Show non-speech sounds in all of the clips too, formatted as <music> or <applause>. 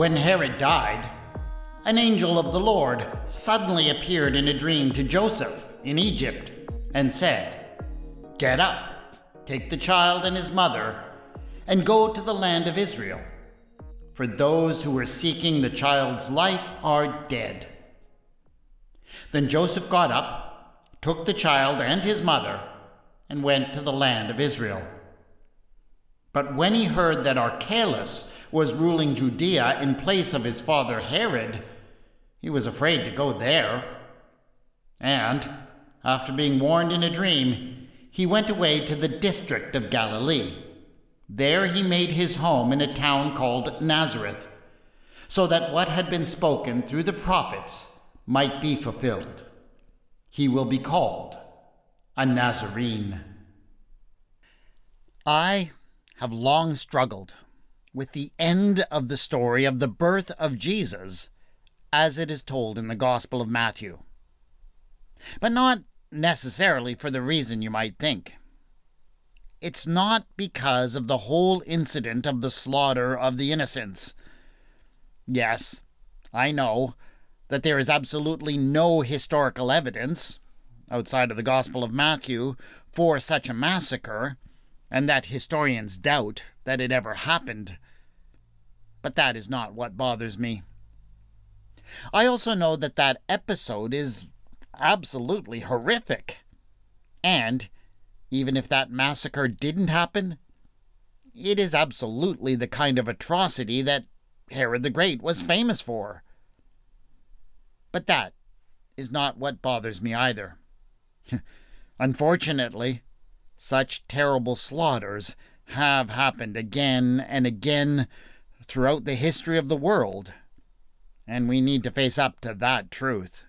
When Herod died, an angel of the Lord suddenly appeared in a dream to Joseph in Egypt and said, Get up, take the child and his mother, and go to the land of Israel, for those who were seeking the child's life are dead. Then Joseph got up, took the child and his mother, and went to the land of Israel. But when he heard that Archelaus was ruling Judea in place of his father Herod, he was afraid to go there. And, after being warned in a dream, he went away to the district of Galilee. There he made his home in a town called Nazareth, so that what had been spoken through the prophets might be fulfilled. He will be called a Nazarene. I have long struggled with the end of the story of the birth of Jesus as it is told in the Gospel of Matthew. But not necessarily for the reason you might think. It's not because of the whole incident of the slaughter of the innocents. Yes, I know that there is absolutely no historical evidence, outside of the Gospel of Matthew, for such a massacre, and that historians doubt that it ever happened. But that is not what bothers me. I also know that that episode is absolutely horrific. And even if that massacre didn't happen, it is absolutely the kind of atrocity that Herod the Great was famous for. But that is not what bothers me either. <laughs> Unfortunately, such terrible slaughters have happened again and again throughout the history of the world, and we need to face up to that truth.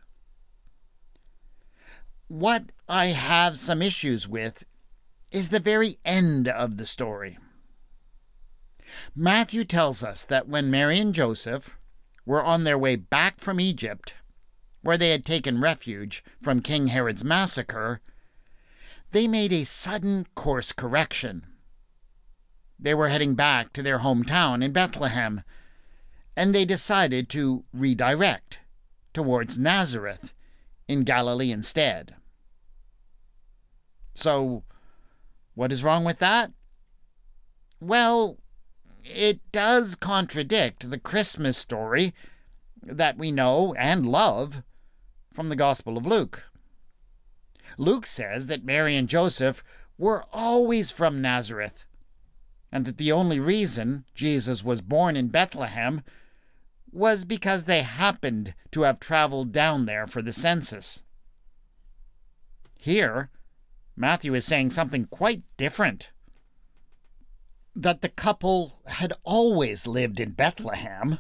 What I have some issues with is the very end of the story. Matthew tells us that when Mary and Joseph were on their way back from Egypt, where they had taken refuge from King Herod's massacre, they made a sudden course correction. They were heading back to their hometown in Bethlehem, and they decided to redirect towards Nazareth in Galilee instead. So, what is wrong with that? Well, it does contradict the Christmas story that we know and love from the Gospel of Luke. Luke says that Mary and Joseph were always from Nazareth, and that the only reason Jesus was born in Bethlehem was because they happened to have traveled down there for the census. Here, Matthew is saying something quite different. That the couple had always lived in Bethlehem,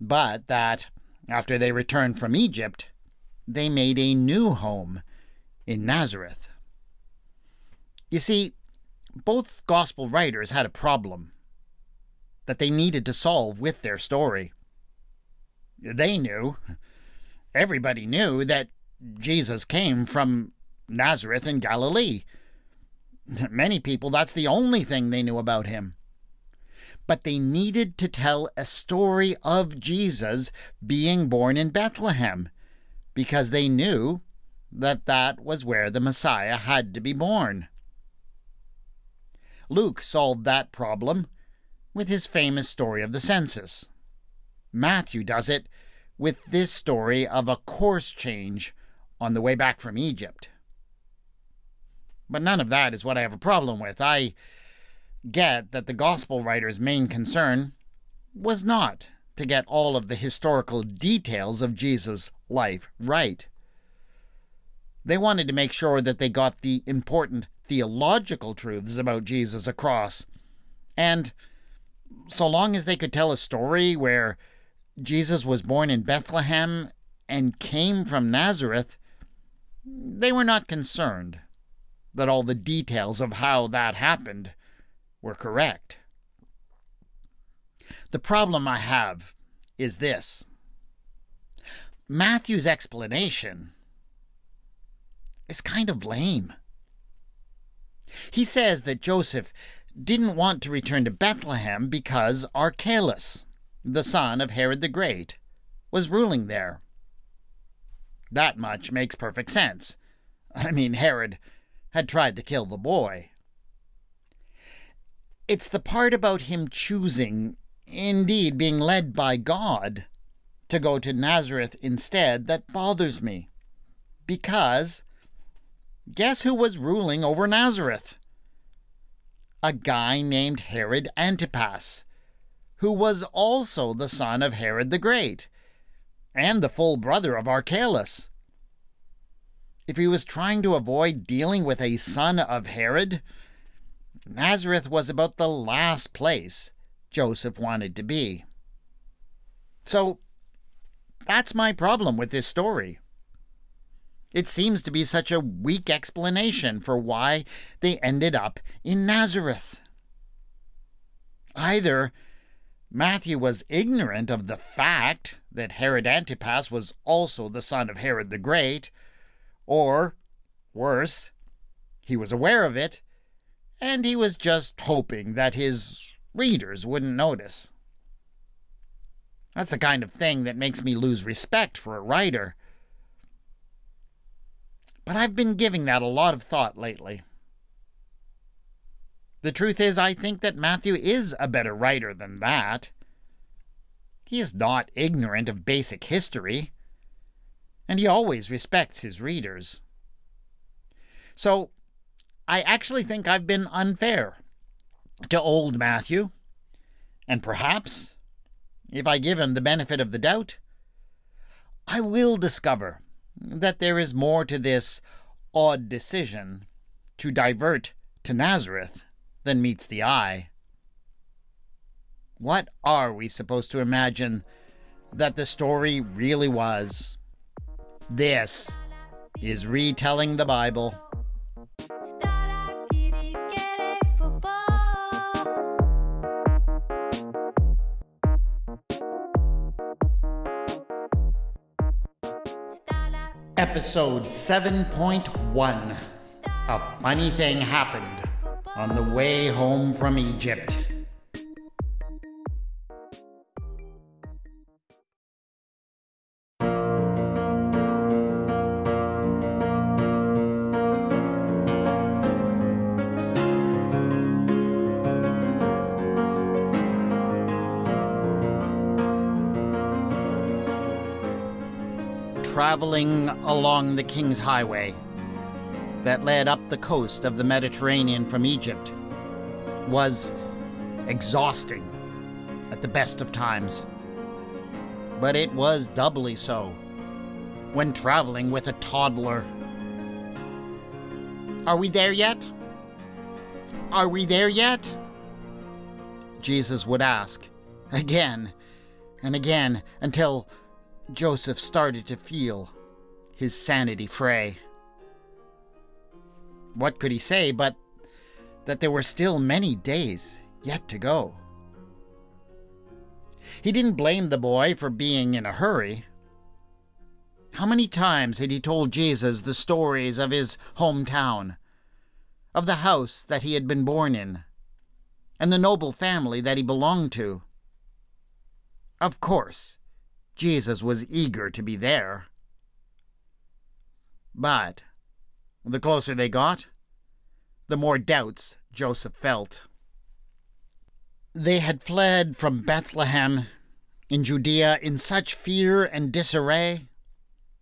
but that, after they returned from Egypt, they made a new home in Nazareth. You see, both gospel writers had a problem that they needed to solve with their story. They knew, everybody knew, that Jesus came from Nazareth in Galilee. Many people, that's the only thing they knew about him. But they needed to tell a story of Jesus being born in Bethlehem because they knew that that was where the Messiah had to be born. Luke solved that problem with his famous story of the census. Matthew does it with this story of a course change on the way back from Egypt. But none of that is what I have a problem with. I get that the gospel writer's main concern was not to get all of the historical details of Jesus' life right. They wanted to make sure that they got the important theological truths about Jesus across. And so long as they could tell a story where Jesus was born in Bethlehem and came from Nazareth, they were not concerned that all the details of how that happened were correct. The problem I have is this Matthew's explanation is kind of lame. He says that Joseph didn't want to return to Bethlehem because Archelaus, the son of Herod the Great, was ruling there. That much makes perfect sense. I mean, Herod had tried to kill the boy. It's the part about him choosing, indeed being led by God, to go to Nazareth instead that bothers me. Because guess who was ruling over Nazareth? A guy named Herod Antipas, who was also the son of Herod the Great and the full brother of Archelaus. If he was trying to avoid dealing with a son of Herod, Nazareth was about the last place Joseph wanted to be. So, that's my problem with this story. It seems to be such a weak explanation for why they ended up in Nazareth. Either Matthew was ignorant of the fact that Herod Antipas was also the son of Herod the Great, or, worse, he was aware of it, and he was just hoping that his readers wouldn't notice. That's the kind of thing that makes me lose respect for a writer. But I've been giving that a lot of thought lately. The truth is, I think that Matthew is a better writer than that. He is not ignorant of basic history, and he always respects his readers. So, I actually think I've been unfair to old Matthew, and perhaps if I give him the benefit of the doubt, I will discover that there is more to this odd decision to divert to Nazareth than meets the eye. What are we supposed to imagine that the story really was? This is retelling the Bible. Episode 7.1 A Funny Thing Happened on the Way Home from Egypt. Traveling along the King's Highway that led up the coast of the Mediterranean from Egypt was exhausting at the best of times. But it was doubly so when traveling with a toddler. Are we there yet? Are we there yet? Jesus would ask again and again until Joseph started to feel his sanity fray. What could he say but that there were still many days yet to go? He didn't blame the boy for being in a hurry. How many times had he told Jesus the stories of his hometown, of the house that he had been born in, and the noble family that he belonged to? Of course, Jesus was eager to be there. But the closer they got, the more doubts Joseph felt. They had fled from Bethlehem in Judea in such fear and disarray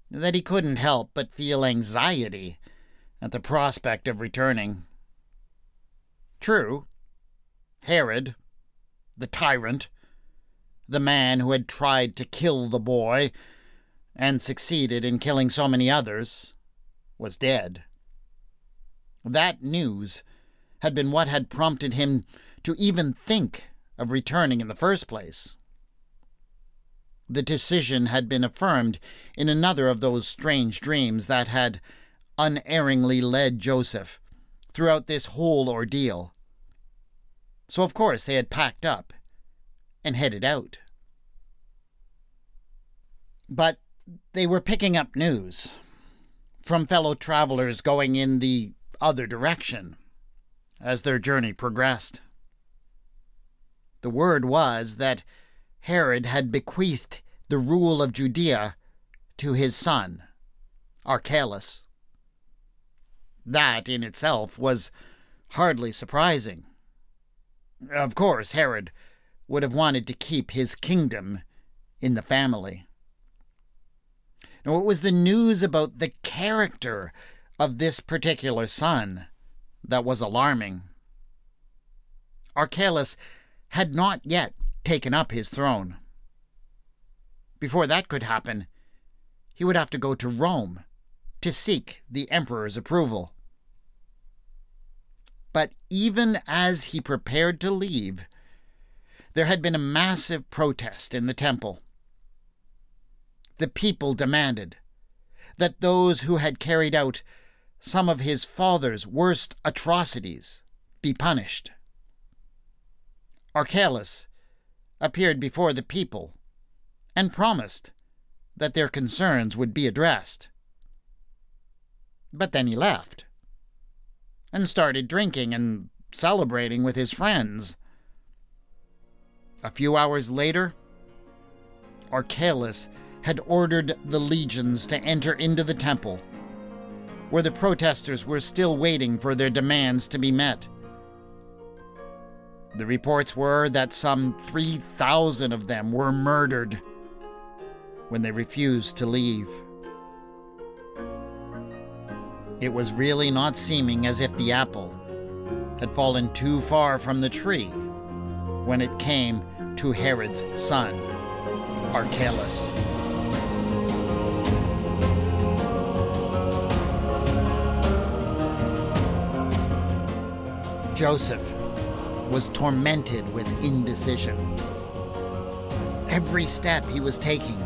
that he couldn't help but feel anxiety at the prospect of returning. True, Herod, the tyrant, the man who had tried to kill the boy and succeeded in killing so many others, was dead. That news had been what had prompted him to even think of returning in the first place. The decision had been affirmed in another of those strange dreams that had unerringly led Joseph throughout this whole ordeal. So, of course, they had packed up and headed out. But they were picking up news from fellow travelers going in the other direction as their journey progressed. The word was that Herod had bequeathed the rule of Judea to his son, Archelaus. That in itself was hardly surprising. Of course, Herod would have wanted to keep his kingdom in the family. Now, it was the news about the character of this particular son that was alarming. Archelaus had not yet taken up his throne. Before that could happen, he would have to go to Rome to seek the emperor's approval. But even as he prepared to leave, there had been a massive protest in the temple. The people demanded that those who had carried out some of his father's worst atrocities be punished. Archelaus appeared before the people and promised that their concerns would be addressed. But then he left and started drinking and celebrating with his friends. A few hours later, Archelaus had ordered the legions to enter into the temple, where the protesters were still waiting for their demands to be met. The reports were that some 3,000 of them were murdered when they refused to leave. It was really not seeming as if the apple had fallen too far from the tree when it came to Herod's son, Archelaus. Joseph was tormented with indecision. Every step he was taking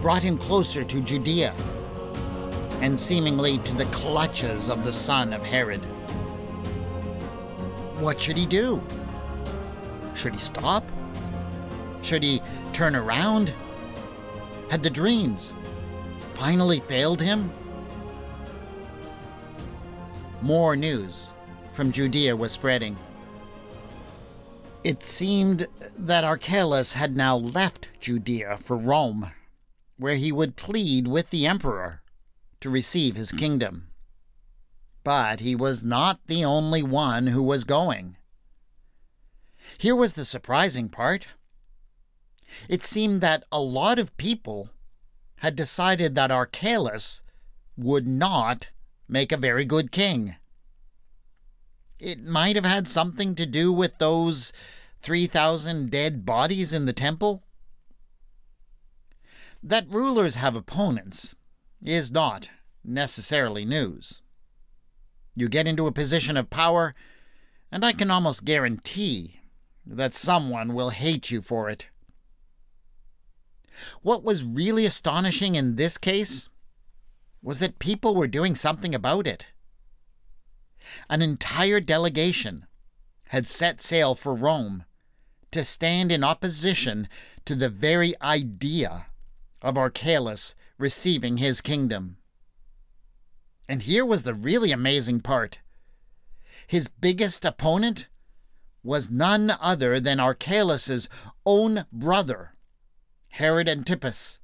brought him closer to Judea and seemingly to the clutches of the son of Herod. What should he do? Should he stop? Should he turn around? Had the dreams finally failed him? More news from Judea was spreading. It seemed that Archelaus had now left Judea for Rome, where he would plead with the emperor to receive his kingdom. But he was not the only one who was going. Here was the surprising part. It seemed that a lot of people had decided that Archelaus would not make a very good king. It might have had something to do with those 3,000 dead bodies in the temple. That rulers have opponents is not necessarily news. You get into a position of power, and I can almost guarantee that someone will hate you for it. What was really astonishing in this case was that people were doing something about it. An entire delegation had set sail for Rome to stand in opposition to the very idea of Archelaus receiving his kingdom. And here was the really amazing part. His biggest opponent was none other than Archelaus's own brother, Herod Antipas,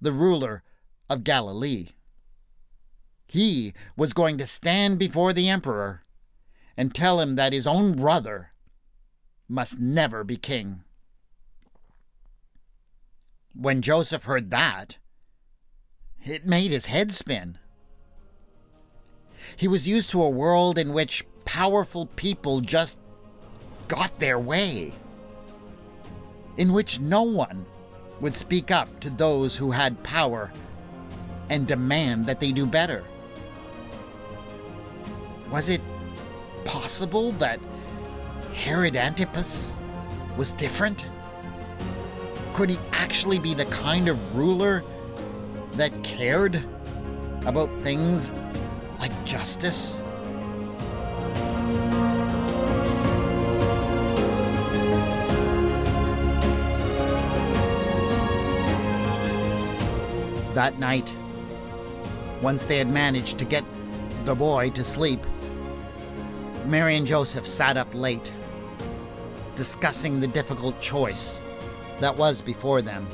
the ruler of Galilee. He was going to stand before the emperor and tell him that his own brother must never be king. When Joseph heard that, it made his head spin. He was used to a world in which powerful people just got their way, in which no one would speak up to those who had power and demand that they do better. Was it possible that Herod Antipas was different? Could he actually be the kind of ruler that cared about things like justice? That night, once they had managed to get the boy to sleep, Mary and Joseph sat up late, discussing the difficult choice that was before them.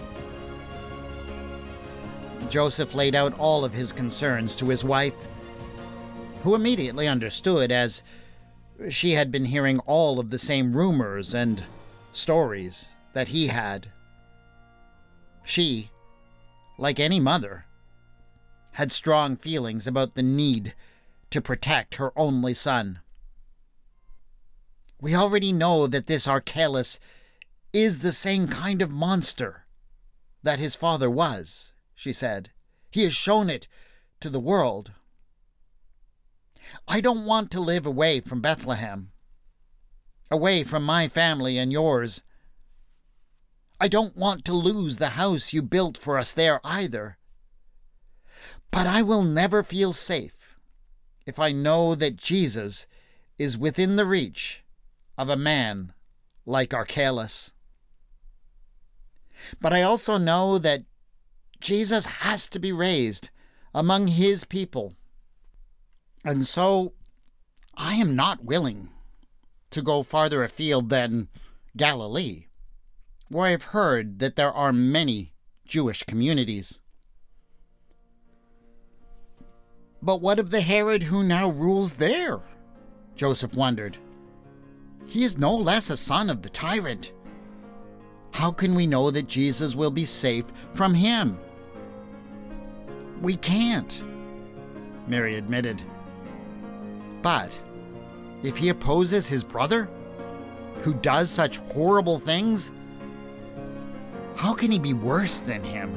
Joseph laid out all of his concerns to his wife, who immediately understood as she had been hearing all of the same rumors and stories that he had. She, like any mother, had strong feelings about the need to protect her only son. We already know that this Archelaus is the same kind of monster that his father was, she said. He has shown it to the world. I don't want to live away from Bethlehem, away from my family and yours. I don't want to lose the house you built for us there either. But I will never feel safe if I know that Jesus is within the reach of a man like Archelaus. But I also know that Jesus has to be raised among his people. And so I am not willing to go farther afield than Galilee, where I've heard that there are many Jewish communities. But what of the Herod who now rules there? Joseph wondered. He is no less a son of the tyrant. How can we know that Jesus will be safe from him? We can't, Mary admitted. But if he opposes his brother, who does such horrible things, how can he be worse than him?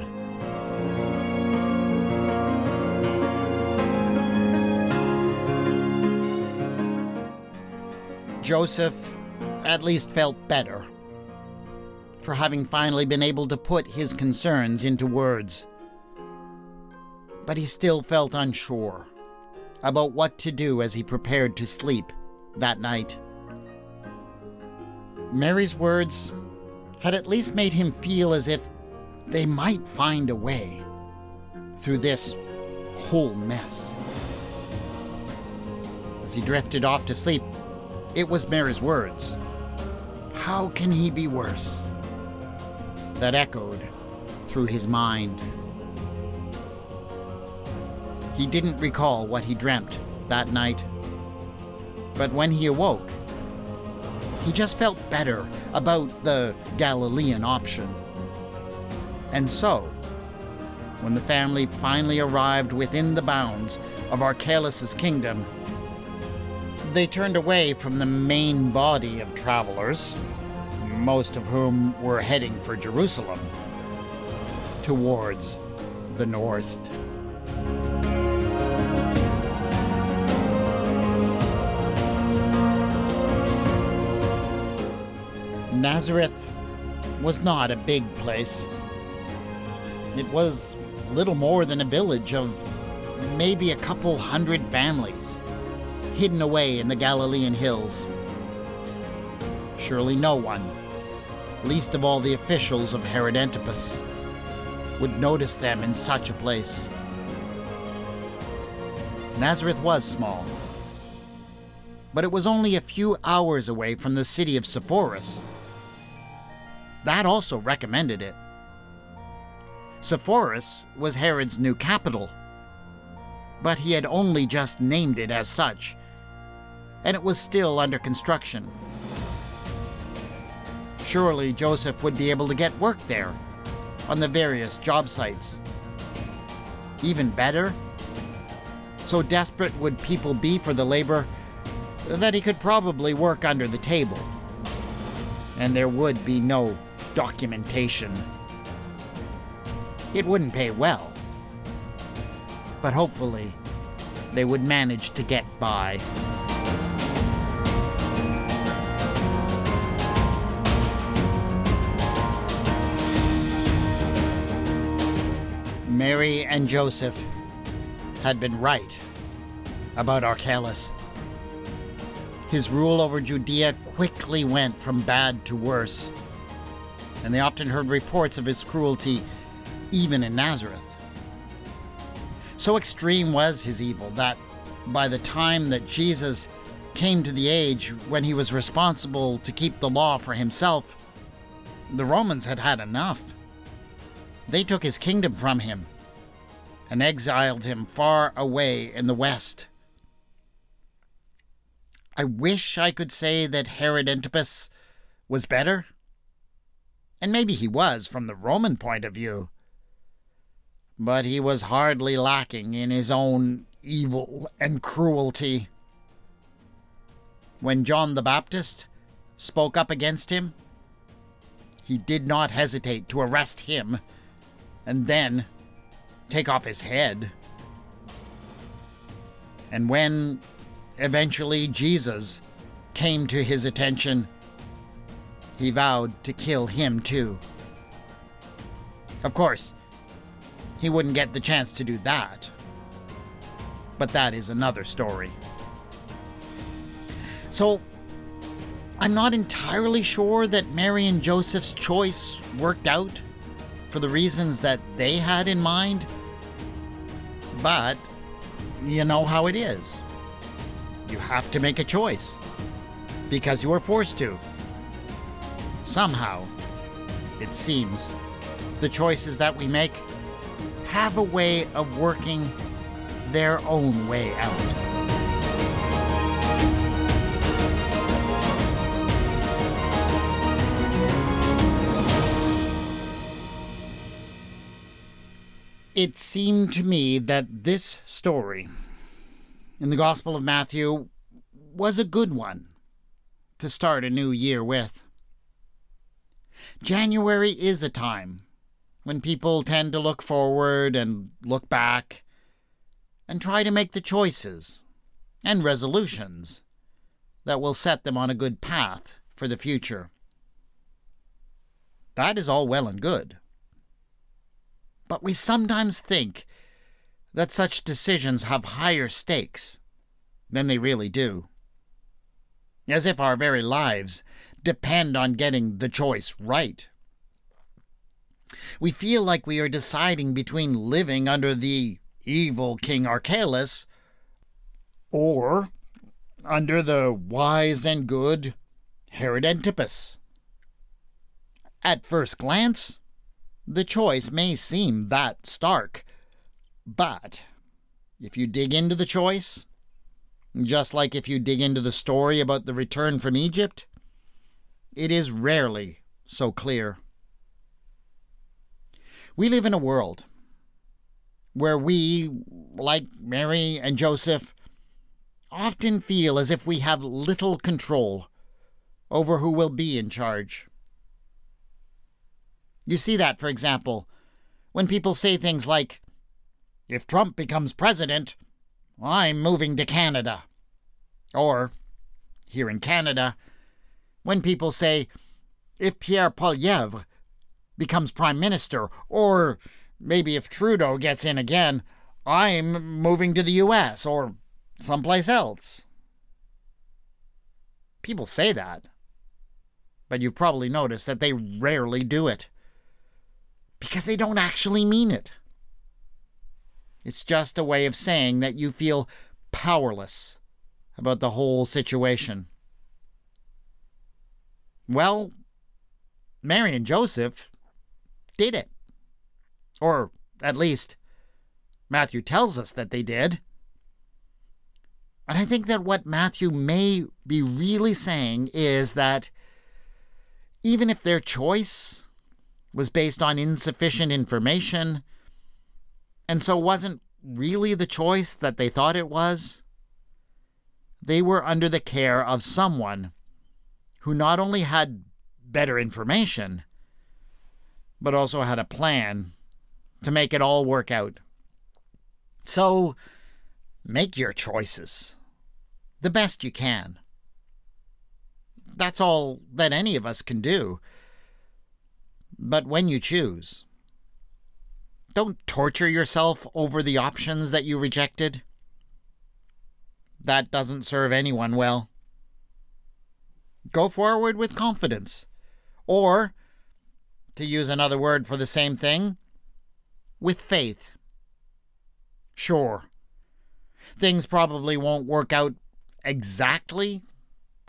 Joseph at least felt better for having finally been able to put his concerns into words. But he still felt unsure about what to do as he prepared to sleep that night. Mary's words had at least made him feel as if they might find a way through this whole mess. As he drifted off to sleep, it was Mary's words. How can he be worse? That echoed through his mind. He didn't recall what he dreamt that night. But when he awoke, he just felt better about the Galilean option. And so, when the family finally arrived within the bounds of Archelaus' kingdom, they turned away from the main body of travelers, most of whom were heading for Jerusalem, towards the north. Nazareth was not a big place. It was little more than a village of maybe a couple hundred families hidden away in the Galilean hills. Surely no one, least of all the officials of Herod Antipas, would notice them in such a place. Nazareth was small, but it was only a few hours away from the city of Sepphoris. That also recommended it. Sepphoris was Herod's new capital, but he had only just named it as such and it was still under construction. Surely Joseph would be able to get work there, on the various job sites. Even better, so desperate would people be for the labor that he could probably work under the table. And there would be no documentation. It wouldn't pay well, but hopefully they would manage to get by. Mary and Joseph had been right about Archelaus. His rule over Judea quickly went from bad to worse, and they often heard reports of his cruelty even in Nazareth. So extreme was his evil that by the time that Jesus came to the age when he was responsible to keep the law for himself, the Romans had had enough. They took his kingdom from him and exiled him far away in the west. I wish I could say that Herod Antipas was better. And maybe he was from the Roman point of view. But he was hardly lacking in his own evil and cruelty. When John the Baptist spoke up against him, he did not hesitate to arrest him and then take off his head. And when eventually Jesus came to his attention, he vowed to kill him too. Of course, he wouldn't get the chance to do that. But that is another story. So, I'm not entirely sure that Mary and Joseph's choice worked out for the reasons that they had in mind. But you know how it is. You have to make a choice because you are forced to. Somehow, it seems, the choices that we make have a way of working their own way out. It seemed to me that this story in the Gospel of Matthew was a good one to start a new year with. January is a time when people tend to look forward and look back and try to make the choices and resolutions that will set them on a good path for the future. That is all well and good. But we sometimes think that such decisions have higher stakes than they really do. As if our very lives depend on getting the choice right. We feel like we are deciding between living under the evil King Archelaus or under the wise and good Herod Antipas. At first glance, the choice may seem that stark. But if you dig into the choice, just like if you dig into the story about the return from Egypt, it is rarely so clear. We live in a world where we, like Mary and Joseph, often feel as if we have little control over who will be in charge. You see that, for example, when people say things like, if Trump becomes president, I'm moving to Canada. Or, here in Canada, when people say, if Pierre Poilievre becomes prime minister, or maybe if Trudeau gets in again, I'm moving to the US or someplace else. People say that, but you've probably noticed that they rarely do it because they don't actually mean it. It's just a way of saying that you feel powerless about the whole situation. Well, Mary and Joseph did it. Or at least, Matthew tells us that they did. And I think that what Matthew may be really saying is that even if their choice was based on insufficient information, and so wasn't really the choice that they thought it was. They were under the care of someone who not only had better information, but also had a plan to make it all work out. So, make your choices the best you can. That's all that any of us can do. But when you choose, don't torture yourself over the options that you rejected. That doesn't serve anyone well. Go forward with confidence. Or, to use another word for the same thing, with faith. Sure, things probably won't work out exactly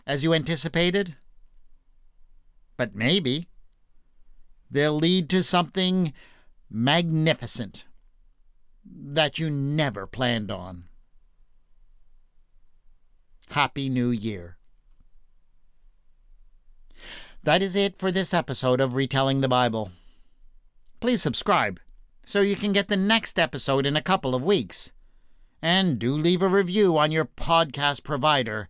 as you anticipated, but maybe they'll lead to something magnificent that you never planned on. Happy New Year. That is it for this episode of Retelling the Bible. Please subscribe so you can get the next episode in a couple of weeks. And do leave a review on your podcast provider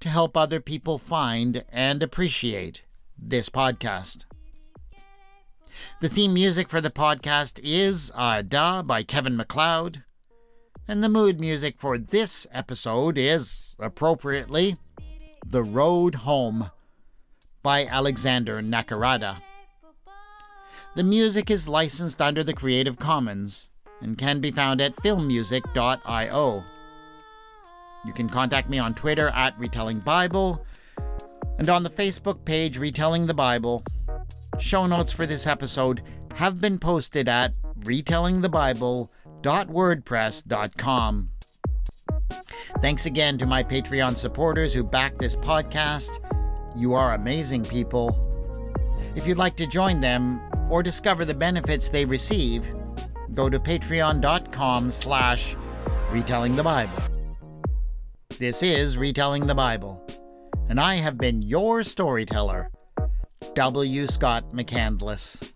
to help other people find and appreciate this podcast. The theme music for the podcast is Da by Kevin MacLeod. And the mood music for this episode is, appropriately, The Road Home by Alexander Nakarada. The music is licensed under the Creative Commons and can be found at filmmusic.io. You can contact me on Twitter at Retelling Bible and on the Facebook page Retelling the Bible. Show notes for this episode have been posted at retellingthebible.wordpress.com. Thanks again to my Patreon supporters who back this podcast. You are amazing people. If you'd like to join them or discover the benefits they receive, go to patreon.com slash retelling the Bible. This is Retelling the Bible, and I have been your storyteller, W. Scott McAndless.